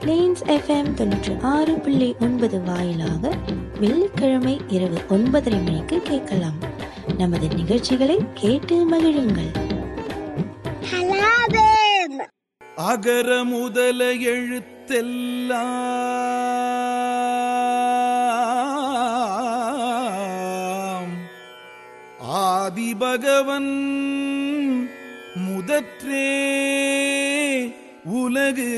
Planes FM தொண்ணூற்றி ஆறு புள்ளி ஒன்பது வாயிலாக வெள்ளிக்கிழமை இரவு ஒன்பதரை மணிக்கு கேட்கலாம். நமது நிகழ்ச்சிகளை கேட்டு மகிழுங்கள். அகர முதல எழுத்தெல்லாம். ஆதிபகவன் முதற்றே உலகு.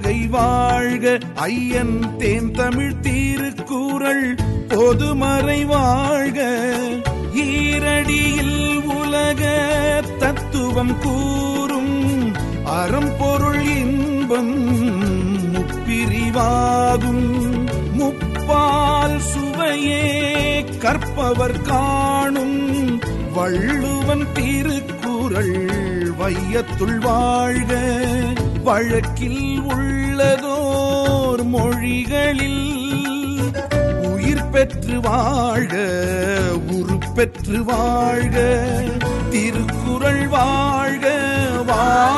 பெருந்தகை வாழ்க. ஐயன் தேன் தமிழ் தீருக்கூறல் பொதுமறை வாழ்க. ஈரடியில் உலக தத்துவம் கூறும் அறம்பொருள் இன்பம் முப்பிரிவாகும். முப்பால் சுவையே கற்பவர் காணும். வள்ளுவன் திருக்குறள் வையத்துள் வாழ்க. வழக்கில் உள்ளதோர் மொழிகளில் உயிர் பெற்று வாழ்க உருப்பெற்று வாழ்க திருக்குறள் வாழ்க வாழ்க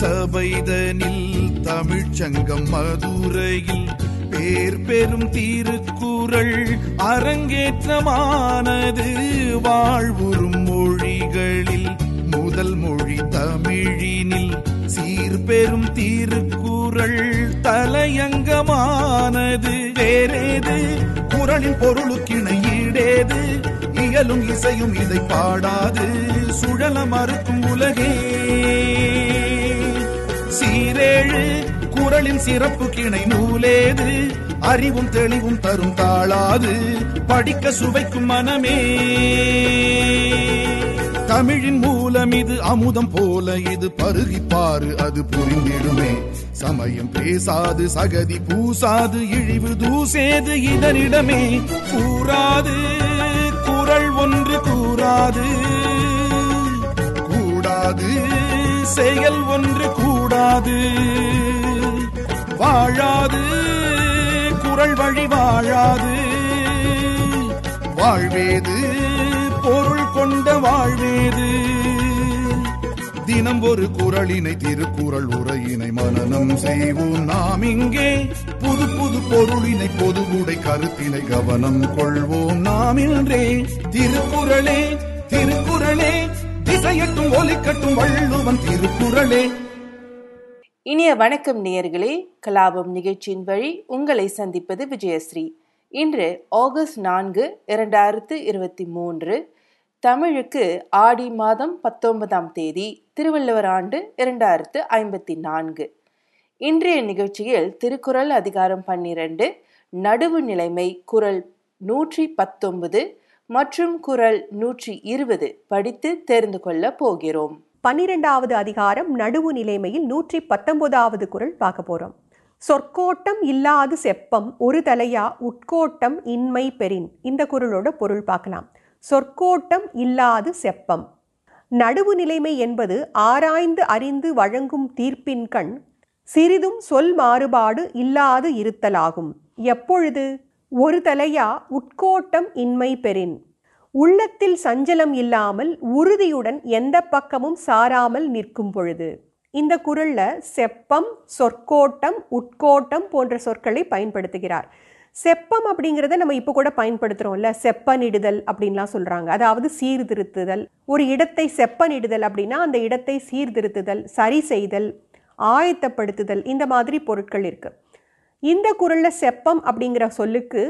சபைதனில் தமிழ்ச்சங்கம் மதுரையில் பேர் பெரும் திருக்குறள் அரங்கேற்றமானது. வாழ்வுறும் மொழிகளில் முதல் மொழி தமிழினில் சீர்பெரும் திருக்குறள் தலையங்கமானது. வேறேது? குரலின் பொருளுக்கிணை ஈடேது? இயலும் இசையும் இதை பாடாது. சுழல மறுக்கும் உலகே. குரலின் சிறப்பு கிணை நூலேது. அறிவும் தெளிவும் தரும் தாளாது. படிக்க சுவைக்கும் மனமே. தமிழின் மூலம் இது அமுதம் போல இது பருகிப்பாரு அது புரிந்திடுமே. சமயம் பேசாது சகதி பூசாது இழிவு தூசேது இதனிடமே. கூறாது குரல் ஒன்று கூறாது. கூடாது செயல் ஒன்று கூடாது. வாழாது. குரல் வழி வாழாது. வாழ்வேது பொருள் கொண்ட வாழ்வேது. தினம் ஒரு குரலினை திருக்குறள் உரையினை மனநம் செய்வோம் நாம் இங்கே. புது புது பொருளினை பொதுவுடை கருத்தினை கவனம் கொள்வோம் நாம் இன்றே. திருக்குறளே திருக்குறளே திசையட்டும் ஒலிக்கட்டும் வள்ளுவன் திருக்குறளே. இனிய வணக்கம் நேயர்களே. கலாபம் நிகழ்ச்சியின் வழி உங்களை சந்திப்பது விஜயஸ்ரீ. இன்று ஆகஸ்ட் நான்கு இரண்டாயிரத்து இருபத்தி மூன்று தமிழுக்கு ஆடி மாதம் பத்தொன்பதாம் தேதி திருவள்ளுவர் ஆண்டு இரண்டாயிரத்து ஐம்பத்தி நான்கு. இன்றைய நிகழ்ச்சியில் திருக்குறள் அதிகாரம் பன்னிரண்டு நடுவு நிலைமை குரல் நூற்றி பத்தொன்பது மற்றும் குரல் நூற்றி இருபது படித்து தெரிந்து கொள்ள போகிறோம். பன்னிரெண்டாவது அதிகாரம் நடுவு நிலைமையில் நூற்றி பத்தொன்பதாவது குரல் பார்க்க போகிறோம் சொற்கோட்டம் இல்லாது செப்பம் ஒரு தலையா உட்கோட்டம் இன்மை பெறின். இந்த குரலோட பொருள் பார்க்கலாம். சொற்கோட்டம் இல்லாது செப்பம். நடுவு நிலைமை என்பது ஆராய்ந்து அறிந்து வழங்கும் தீர்ப்பின் கண் சிறிதும் சொல் மாறுபாடு இல்லாது இருத்தலாகும். எப்பொழுது? ஒரு தலையா உட்கோட்டம் இன்மை பெறின். உள்ளத்தில் சஞ்சலம் இல்லாமல் உறுதியுடன் எந்த பக்கமும் சாராமல் நிற்கும் பொழுது இந்த குரல்ல செப்பம் சொற்கோட்டம் உட்கோட்டம் போன்ற சொற்களை பயன்படுத்துகிறார். செப்பம் அப்படிங்கிறத நம்ம இப்போ கூட பயன்படுத்துகிறோம்ல செப்பனிடுதல் அப்படின்லாம் சொல்கிறாங்க அதாவது சீர்திருத்துதல். ஒரு இடத்தை செப்பனிடுதல் அப்படின்னா அந்த இடத்தை சீர்திருத்துதல் சரி செய்தல் ஆயத்தப்படுத்துதல் இந்த மாதிரி பொருட்கள் இருக்கு. இந்த குரல்ல செப்பம் அப்படிங்கிற சொல்லுக்கு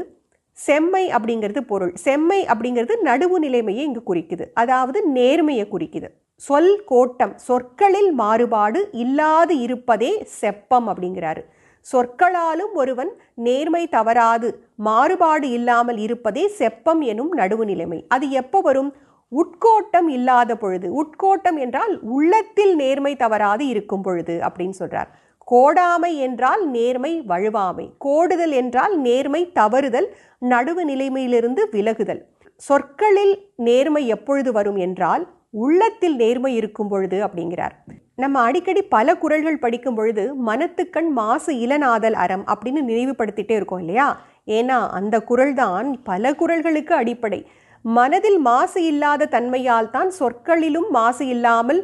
செம்மை அப்படிங்கிறது பொருள். செம்மை அப்படிங்கிறது நடுவு நிலைமையை இங்கு குறிக்குது. அதாவது நேர்மையை குறிக்குது. சொல் கோட்டம் சொற்களில் மாறுபாடு இல்லாது இருப்பதே செப்பம் அப்படிங்கிறாரு. சொற்களாலும் ஒருவன் நேர்மை தவறாது மாறுபாடு இல்லாமல் இருப்பதே செப்பம் எனும் நடுவு நிலைமை. அது எப்போ வரும்? உட்கோட்டம் இல்லாத பொழுது. உட்கோட்டம் என்றால் உள்ளத்தில் நேர்மை தவறாது இருக்கும் பொழுது அப்படின்னு சொல்றார். கோடாமை என்றால் நேர்மை வழுவாமை. கோடுதல் என்றால் நேர்மை தவறுதல் நடுவு நிலைமையிலிருந்து விலகுதல். சொற்களில் நேர்மை எப்பொழுது வரும் என்றால் உள்ளத்தில் நேர்மை இருக்கும் பொழுது அப்படிங்கிறார். நம்ம அடிக்கடி பல குரல்கள் படிக்கும் பொழுது மனத்துக்கண் மாசு இளநாதல் அறம் அப்படின்னு நினைவுபடுத்திட்டே இருக்கோம் இல்லையா? ஏன்னா அந்த குரல் தான் பல குரல்களுக்கு அடிப்படை. மனதில் மாசு இல்லாத தன்மையால் தான் சொற்களிலும் மாசு இல்லாமல்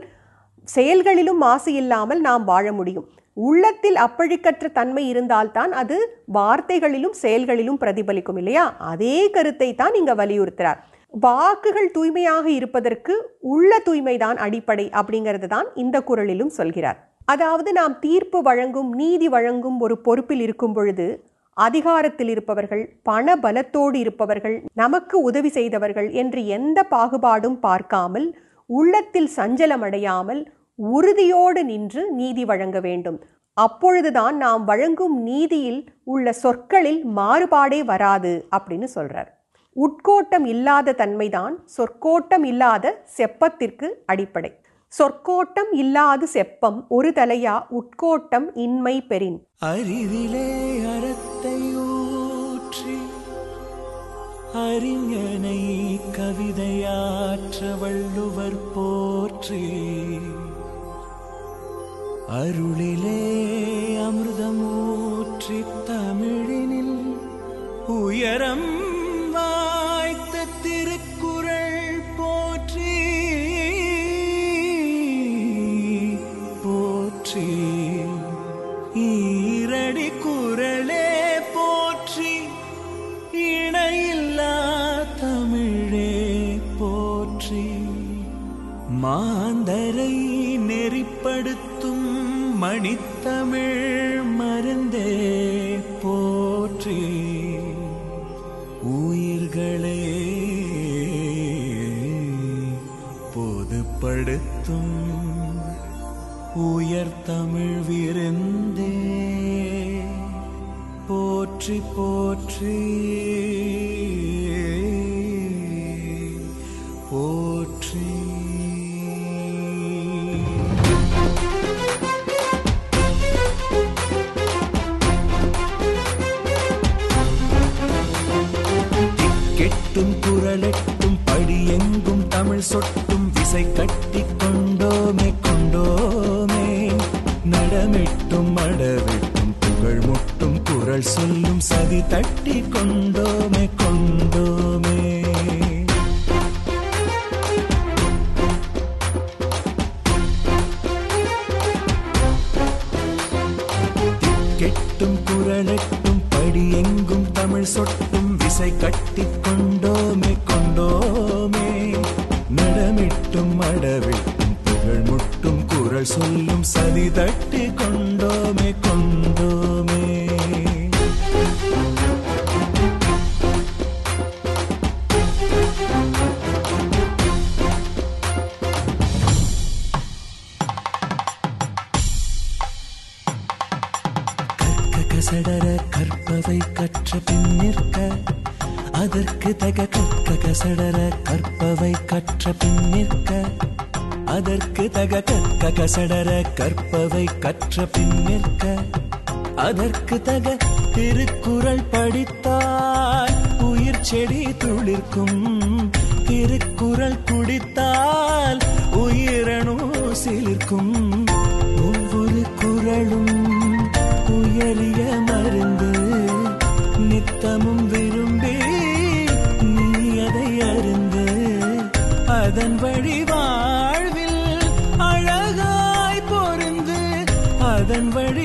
செயல்களிலும் மாசு இல்லாமல் நாம் வாழ முடியும். உள்ளத்தில் அப்பழுக்கற்ற தன்மை இருந்தால்தான் அது வார்த்தைகளிலும் செயல்களிலும் பிரதிபலிக்கும் இல்லையா? அதே கருத்தை தான் இங்க வலியுறுத்துறார். வாக்குகள் தூய்மையாக இருப்பதற்கு உள்ள தூய்மைதான் அடிப்படை அப்படிங்கிறது தான் இந்த குரலிலும் சொல்கிறார். அதாவது நாம் தீர்ப்பு வழங்கும் நீதி வழங்கும் ஒரு பொறுப்பில் இருக்கும் பொழுது அதிகாரத்தில் இருப்பவர்கள் பண பலத்தோடு இருப்பவர்கள் நமக்கு உதவி செய்தவர்கள் என்று எந்த பாகுபாடும் பார்க்காமல் உள்ளத்தில் சஞ்சலம் அடையாமல் உறுதியோடு நின்று நீதி வழங்க வேண்டும். அப்பொழுதுதான் நாம் வழங்கும் நீதியில் உள்ள சொற்களில் மாறுபாடே வராது அப்படின்னு சொல்றார். உட்கோட்டம் இல்லாத தன்மைதான் சொற்கோட்டம் இல்லாத செப்பத்திற்கு அடிப்படை. சொற்கோட்டம் இல்லாது செப்பம் ஒரு தலையா உட்கோட்டம் இன்மை பெறின். அறிவிலே அறத்தை ஊற்றி அறிஞனை கவிதையாற்ற வள்ளுவர் போற்றி அருளிலே அமிர்தமூற்றி தமிழினில் உயரம் வாய்த்த திருக்குறள் போற்றி போற்றி. ஈரடி குரலே போற்றி இணையில்லா தமிழே போற்றி. மாந்தரை நெறிப்படுத்த மணித்தமிழ் மருந்தே போற்றி உயிர்களே பொதுப்படுத்தும் உயர் தமிழ் விருந்தே போற்றி போற்றி போற்றி கெட்டும் குரலெட்டும் படியெங்கும் தமிழ் சொட்டும் விசை கட்டி கொண்டோமே கொண்டோமே. நடமிட்டும் அடவிட்டும் புகழ் முட்டும் குரல் சொல்லும் சதி தட்டி கொண்டோமே கொண்டோ கசடர கற்பவை கற்ற பின் நிற்க. அதற்கு தக கற்க கசடர கற்பவை கற்ற பின் நிற்க. அதற்கு தக கற்க கசடர கற்பவை கற்ற பின் நிற்க. அதற்கு தக திருக்குறள் படித்தால் உயிர் செடி துளிர்க்கும். திருக்குறள் குடித்தால் உயிரணு சிலிர்க்கும். ஒவ்வொரு குரலும் வழி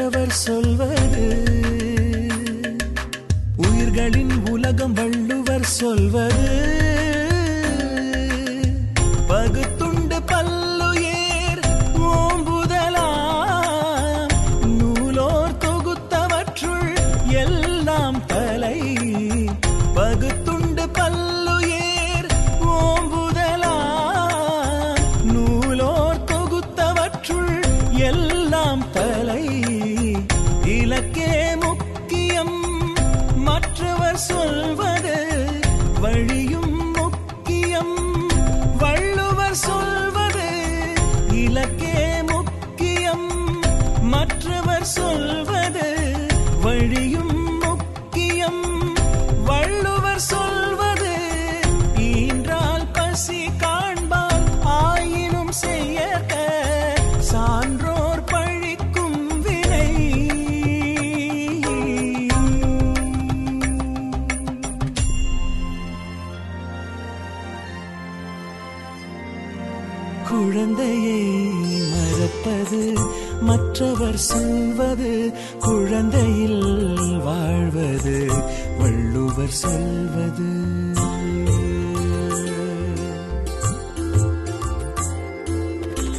மற்றவர் சொல்வது மற்றவர் சொல்வது குழந்தையில் வாழ்வது வள்ளுவர் சொல்வது.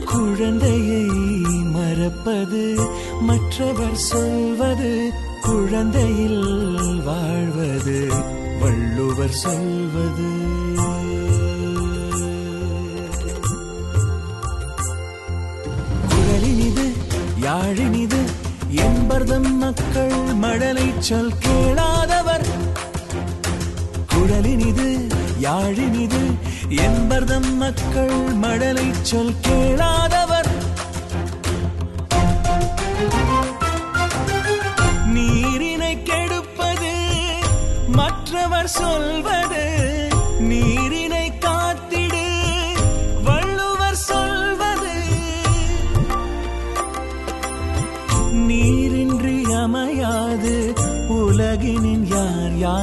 குழந்தையை மறப்பது மற்றவர் சொல்வது குழந்தையில் வாழ்வது வள்ளுவர் சொல்வது. மக்கள் மழலை சொல் கேளாதவர். குழலினிது யாழினிது என்பர்தம் மக்கள் மழலை சொல் கேளாதவர்.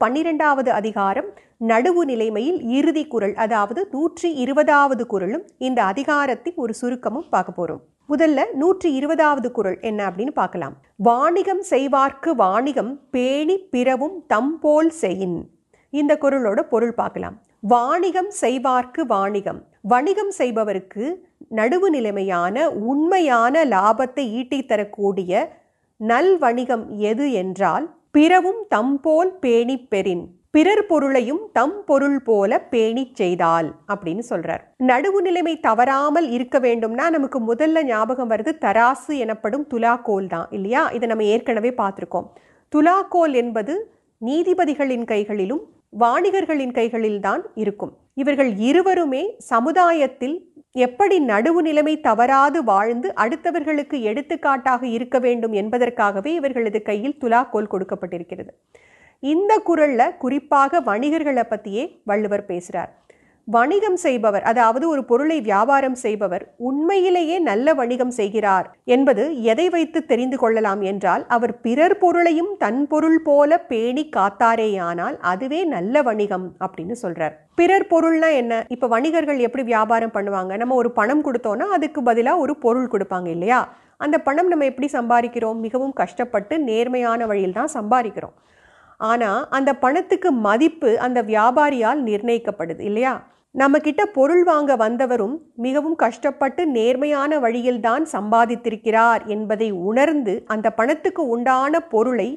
பன்னிரெண்டாவது அதிகாரம் நடுவு நிலைமையில் இறுதி குரல் அதாவது நூற்றி இருபதாவது குரலும் இந்த அதிகாரத்தின் ஒரு சுருக்கமும் பார்க்க போறோம். முதல்ல நூற்றி இருபதாவது குரல் என்ன அப்படின்னு பார்க்கலாம். வாணிகம் செய்வார்க்கு வாணிகம் பேணி பிறவும் தம்போல் செயின் இந்த குரலோட பொருள் பார்க்கலாம். வாணிகம் செய்வார்க்கு வாணிகம் வணிகம் செய்பவருக்கு நடுவு நிலைமையான உண்மையான லாபத்தை ஈட்டித் தரக்கூடிய நல் வணிகம் எது என்றால் பிறவும் தம்போல் பேணிப் பெறின். பிறர் பொருளையும் தம் பொருள் போல பேணிச் செய்தால் அப்படின்னு சொல்றார். நடுவு நிலைமை தவறாமல் இருக்க வேண்டும்னா நமக்கு முதல்ல ஞாபகம் வருது தராசு எனப்படும் துலாக்கோல் தான் இல்லையா? இதை நம்ம ஏற்கனவே பார்த்துருக்கோம். துலாக்கோல் என்பது நீதிபதிகளின் கைகளிலும் வாணிகர்களின் கைகளில்தான் இருக்கும். இவர்கள் இருவருமே சமுதாயத்தில் எப்படி நடுவு நிலைமை தவறாது வாழ்ந்து அடுத்தவர்களுக்கு எடுத்துக்காட்டாக இருக்க வேண்டும் என்பதற்காகவே இவர்களது கையில் துலாக்கோல் கொடுக்கப்பட்டிருக்கிறது. இந்த குரலில் குறிப்பாக வணிகர்களை பற்றியே வள்ளுவர் பேசுகிறார் வணிகம் செய்பவர் அதாவது ஒரு பொருளை வியாபாரம் செய்பவர் உண்மையிலேயே நல்ல வணிகம் செய்கிறார் என்பது எதை வைத்து தெரிந்து கொள்ளலாம் என்றால் அவர் பிறர் பொருளையும் தன் பொருள் போல பேணி காத்தாரேயானால் அதுவே நல்ல வணிகம் அப்படின்னு சொல்கிறார் பிறர் பொருள்னா என்ன? இப்போ வணிகர்கள் எப்படி வியாபாரம் பண்ணுவாங்க? நம்ம ஒரு பணம் கொடுத்தோன்னா அதுக்கு பதிலாக ஒரு பொருள் கொடுப்பாங்க இல்லையா? அந்த பணம் நம்ம எப்படி சம்பாதிக்கிறோம்? மிகவும் கஷ்டப்பட்டு நேர்மையான வழியில் தான் சம்பாதிக்கிறோம். ஆனால் அந்த பணத்துக்கு மதிப்பு அந்த வியாபாரியால் நிர்ணயிக்கப்படுது இல்லையா? நம்ம கிட்ட பொருள் வாங்க வந்தவரும் மிகவும் கஷ்டப்பட்டு நேர்மையான வழியில்தான் சம்பாதித்திருக்கிறார் என்பதை உணர்ந்து அந்த பணத்துக்கு உண்டான பொருளை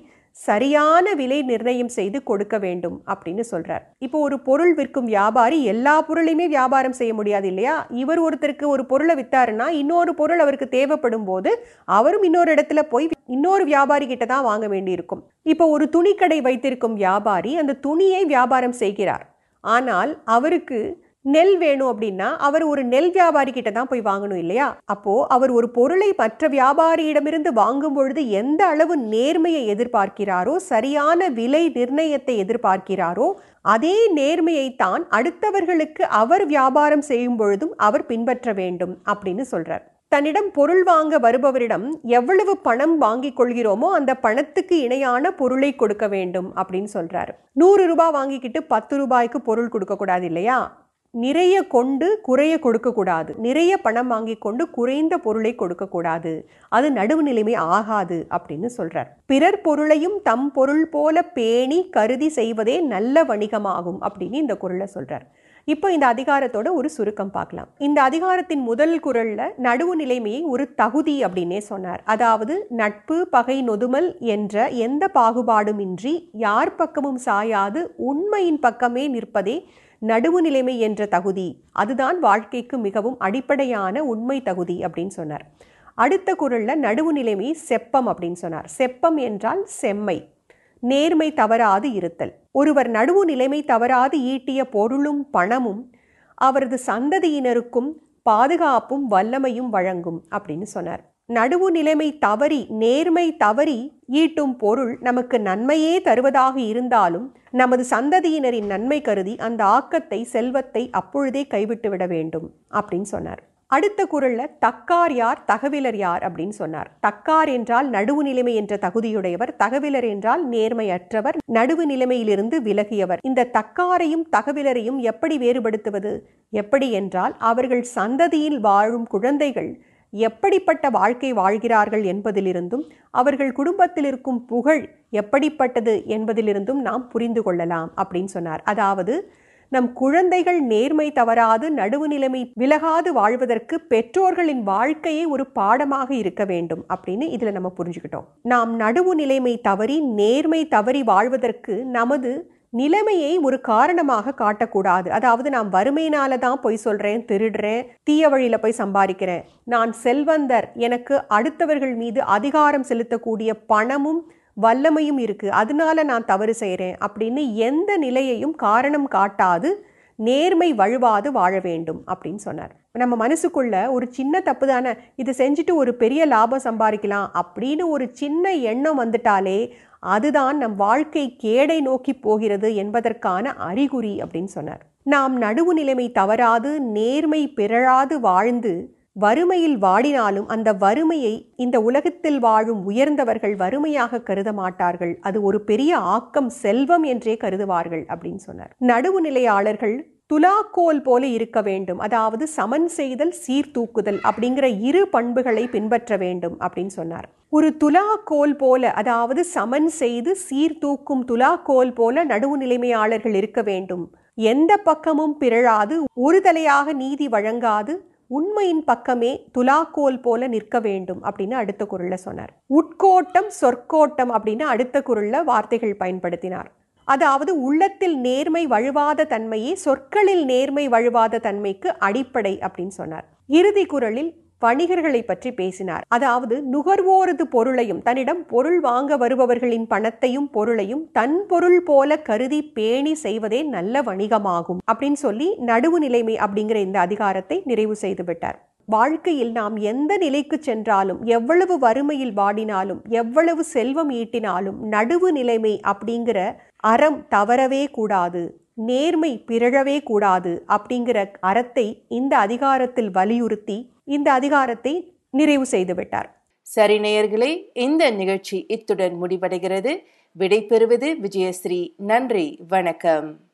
சரியான விலை நிர்ணயம் செய்து கொடுக்க வேண்டும் அப்படின்னு சொல்றார். இப்போ ஒரு பொருள் விற்கும் வியாபாரி எல்லா பொருளையுமே வியாபாரம் செய்ய முடியாது இல்லையா? இவர் ஒருத்தருக்கு ஒரு பொருளை வித்தாருன்னா இன்னொரு பொருள் அவருக்கு தேவைப்படும் போது அவரும் இன்னொரு இடத்துல போய் இன்னொரு வியாபாரி கிட்ட தான் வாங்க வேண்டியிருக்கும். இப்போ ஒரு துணிக்கடை வைத்திருக்கும் வியாபாரி அந்த துணியை வியாபாரம் செய்கிறார். ஆனால் அவருக்கு நெல் வேணும் அப்படின்னா அவர் ஒரு நெல் வியாபாரி கிட்ட தான் போய் வாங்கணும் இல்லையா? அப்போ அவர் ஒரு பொருளை மற்ற வியாபாரியிடமிருந்து வாங்கும் பொழுது எந்த அளவு நேர்மையை எதிர்பார்க்கிறாரோ சரியான விலை நிர்ணயத்தை எதிர்பார்க்கிறாரோ அதே நேர்மையை தான் அடுத்தவர்களுக்கு அவர் வியாபாரம் செய்யும் பொழுதும் அவர் பின்பற்ற வேண்டும் அப்படின்னு சொல்றார். தன்னிடம் பொருள் வாங்க வருபவரிடம் எவ்வளவு பணம் வாங்கிக் கொள்கிறோமோ அந்த பணத்துக்கு இணையான பொருளை கொடுக்க வேண்டும் அப்படின்னு சொல்றாரு. நூறு ரூபாய் வாங்கிக்கிட்டு பத்து ரூபாய்க்கு பொருள் கொடுக்க கூடாது இல்லையா? நிறைய கொண்டு குறைய கொடுக்கக்கூடாது. நிறைய பணம் வாங்கி கொண்டு குறைந்த பொருளை கொடுக்கக்கூடாது. அது நடுவு நிலைமை ஆகாது அப்படின்னு சொல்றார். பிறர் பொருளையும் தம் பொருள் போல பேணி கருதி செய்வதே நல்ல வணிகமாகும் அப்படின்னு இந்த குரலை சொல்றார். இப்போ இந்த அதிகாரத்தோட ஒரு சுருக்கம் பார்க்கலாம். இந்த அதிகாரத்தின் முதல் குரல்ல நடுவு நிலைமையை ஒரு தகுதி அப்படின்னே சொன்னார். அதாவது நட்பு பகை நொதுமல் என்ற எந்த பாகுபாடுமின்றி யார் பக்கமும் சாயாது உண்மையின் பக்கமே நிற்பதே நடுவு நிலைமை என்ற தகுதி. அதுதான் வாழ்க்கைக்கு மிகவும் அடிப்படையான உண்மை தகுதி அப்படின்னு சொன்னார். அடுத்த குரலில் நடுவு நிலைமை செப்பம் அப்படின்னு சொன்னார். செப்பம் என்றால் செம்மை. நேர்மை தவறாது இருத்தல். ஒருவர் நடுவு நிலைமை தவறாது ஈட்டிய பொருளும் பணமும் அவரது சந்ததியினருக்கும் பாதுகாப்பும் வல்லமையும் வழங்கும் அப்படின்னு சொன்னார். நடுவு நிலைமை தவறி நேர்மை தவறி ஈட்டும் பொருள் நமக்கு நன்மையே தருவதாக இருந்தாலும் நமது சந்ததியினரின் நன்மை கருதி அந்த ஆக்கத்தை செல்வத்தை அப்பொழுதே கைவிட்டு விட வேண்டும் அப்படின்னு சொன்னார். அடுத்த குரல்ல தக்கார் யார் தகவிலர் யார்? அப்படின்னு சொன்னார். தக்கார் என்றால் நடுவு நிலைமை என்ற தகுதியுடையவர் தகவிலர் என்றால் நேர்மையற்றவர் நடுவு நிலைமையிலிருந்து விலகியவர். இந்த தக்காரையும் தகவிலரையும் எப்படி வேறுபடுத்துவது? எப்படி என்றால் அவர்கள் சந்ததியில் வாழும் குழந்தைகள் எப்படிப்பட்ட வாழ்க்கை வாழ்கிறார்கள் என்பதிலிருந்தும் அவர்கள் குடும்பத்தில் இருக்கும் புகழ் எப்படிப்பட்டது என்பதிலிருந்தும் நாம் புரிந்து கொள்ளலாம் அப்படின்னு சொன்னார். அதாவது நம் குழந்தைகள் நேர்மை தவறாது நடுவு நிலைமை விலகாது வாழ்வதற்கு பெற்றோர்களின் வாழ்க்கையே ஒரு பாடமாக இருக்க வேண்டும் அப்படின்னு இதில் நம்ம புரிஞ்சுக்கிட்டோம். நாம் நடுவு நிலைமை தவறி நேர்மை தவறி வாழ்வதற்கு நமது நிலைமையை ஒரு காரணமாக காட்டக்கூடாது. அதாவது நான் வறுமையினால தான் போய் சொல்றேன் திருடுறேன் தீய வழியில போய் சம்பாதிக்கிறேன். நான் செல்வந்தர் எனக்கு அடுத்தவர்கள் மீது அதிகாரம் செலுத்தக்கூடிய பணமும் வல்லமையும் இருக்கு. அதனால நான் தவறு செய்கிறேன் அப்படின்னு எந்த நிலையையும் காரணம் காட்டாது. நேர்மை வழுவாது வாழ வேண்டும் அப்படின்னு சொன்னார். நம்ம மனசுக்குள்ள ஒரு சின்ன தப்பு தானே இதை செஞ்சுட்டு ஒரு பெரிய லாபம் சம்பாதிக்கலாம் அப்படின்னு ஒரு சின்ன எண்ணம் வந்துட்டாலே அதுதான் நம் வாழ்க்கை கேடை நோக்கி போகிறது என்பதற்கான அறிகுறி அப்படின்னு சொன்னார். நாம் நடுவு நிலைமை தவறாது நேர்மை பிறழாது வாழ்ந்து வறுமையில் வாடினாலும் அந்த வறுமையை இந்த உலகத்தில் வாழும் உயர்ந்தவர்கள் வறுமையாக கருத மாட்டார்கள். அது ஒரு பெரிய ஆக்கம் செல்வம் என்றே கருதுவார்கள் அப்படின்னு சொன்னார். நடுவு நிலையாளர்கள் துலாக்கோல் போல இருக்க வேண்டும். அதாவது சமன் செய்தல் சீர்தூக்குதல் அப்படிங்கிற இரு பண்புகளை பின்பற்ற வேண்டும் அப்படின்னு சொன்னார். ஒரு துலாக்கோல் போல அதாவது சமன் செய்து சீர்தூக்கும் துலாக்கோல் போல நடுவு நிலைமையாளர்கள் இருக்க வேண்டும். எந்த பக்கமும் பிறழாது ஒரு தலையாக நீதி வழங்காது உண்மையின் பக்கமே துலாக்கோல் போல நிற்க வேண்டும் அப்படின்னு அடுத்த குரல்ல சொன்னார். உட்கோட்டம் சொற்கோட்டம் அப்படின்னு அடுத்த குரல்ல வார்த்தைகள் பயன்படுத்தினார். அதாவது உள்ளத்தில் நேர்மை வழுவாத தன்மையே சொற்களில் நேர்மை வழுவாத தன்மைக்கு அடிப்படை அப்படின்னு சொன்னார். இறுதி குரலில் வணிகர்களை பற்றி பேசினார். அதாவது நுகர்வோரது பொருளையும் தன்னிடம் பொருள் வாங்க வருபவர்களின் பணத்தையும் பொருளையும் தன் பொருள் போல கருதி பேணி செய்வதே நல்ல வணிகமாகும் அப்படின்னு சொல்லி நடுவு நிலைமை அப்படிங்கிற இந்த அதிகாரத்தை நிறைவு செய்துவிட்டார் வாழ்க்கையில் நாம் எந்த நிலைக்கு சென்றாலும் எவ்வளவு வறுமையில் வாடினாலும் எவ்வளவு செல்வம் ஈட்டினாலும் நடுவு நிலைமை அப்படிங்கிற அறம் தவறவே கூடாது. நேர்மை பிறழவே கூடாது அப்படிங்கிற அறத்தை இந்த அதிகாரத்தில் வலியுறுத்தி இந்த அதிகாரத்தை நிறைவு செய்துவிட்டார் சரி நேயர்களே இந்த நிகழ்ச்சி இத்துடன் முடிவடைகிறது. விடைபெறுவது விஜயஸ்ரீ. நன்றி வணக்கம்.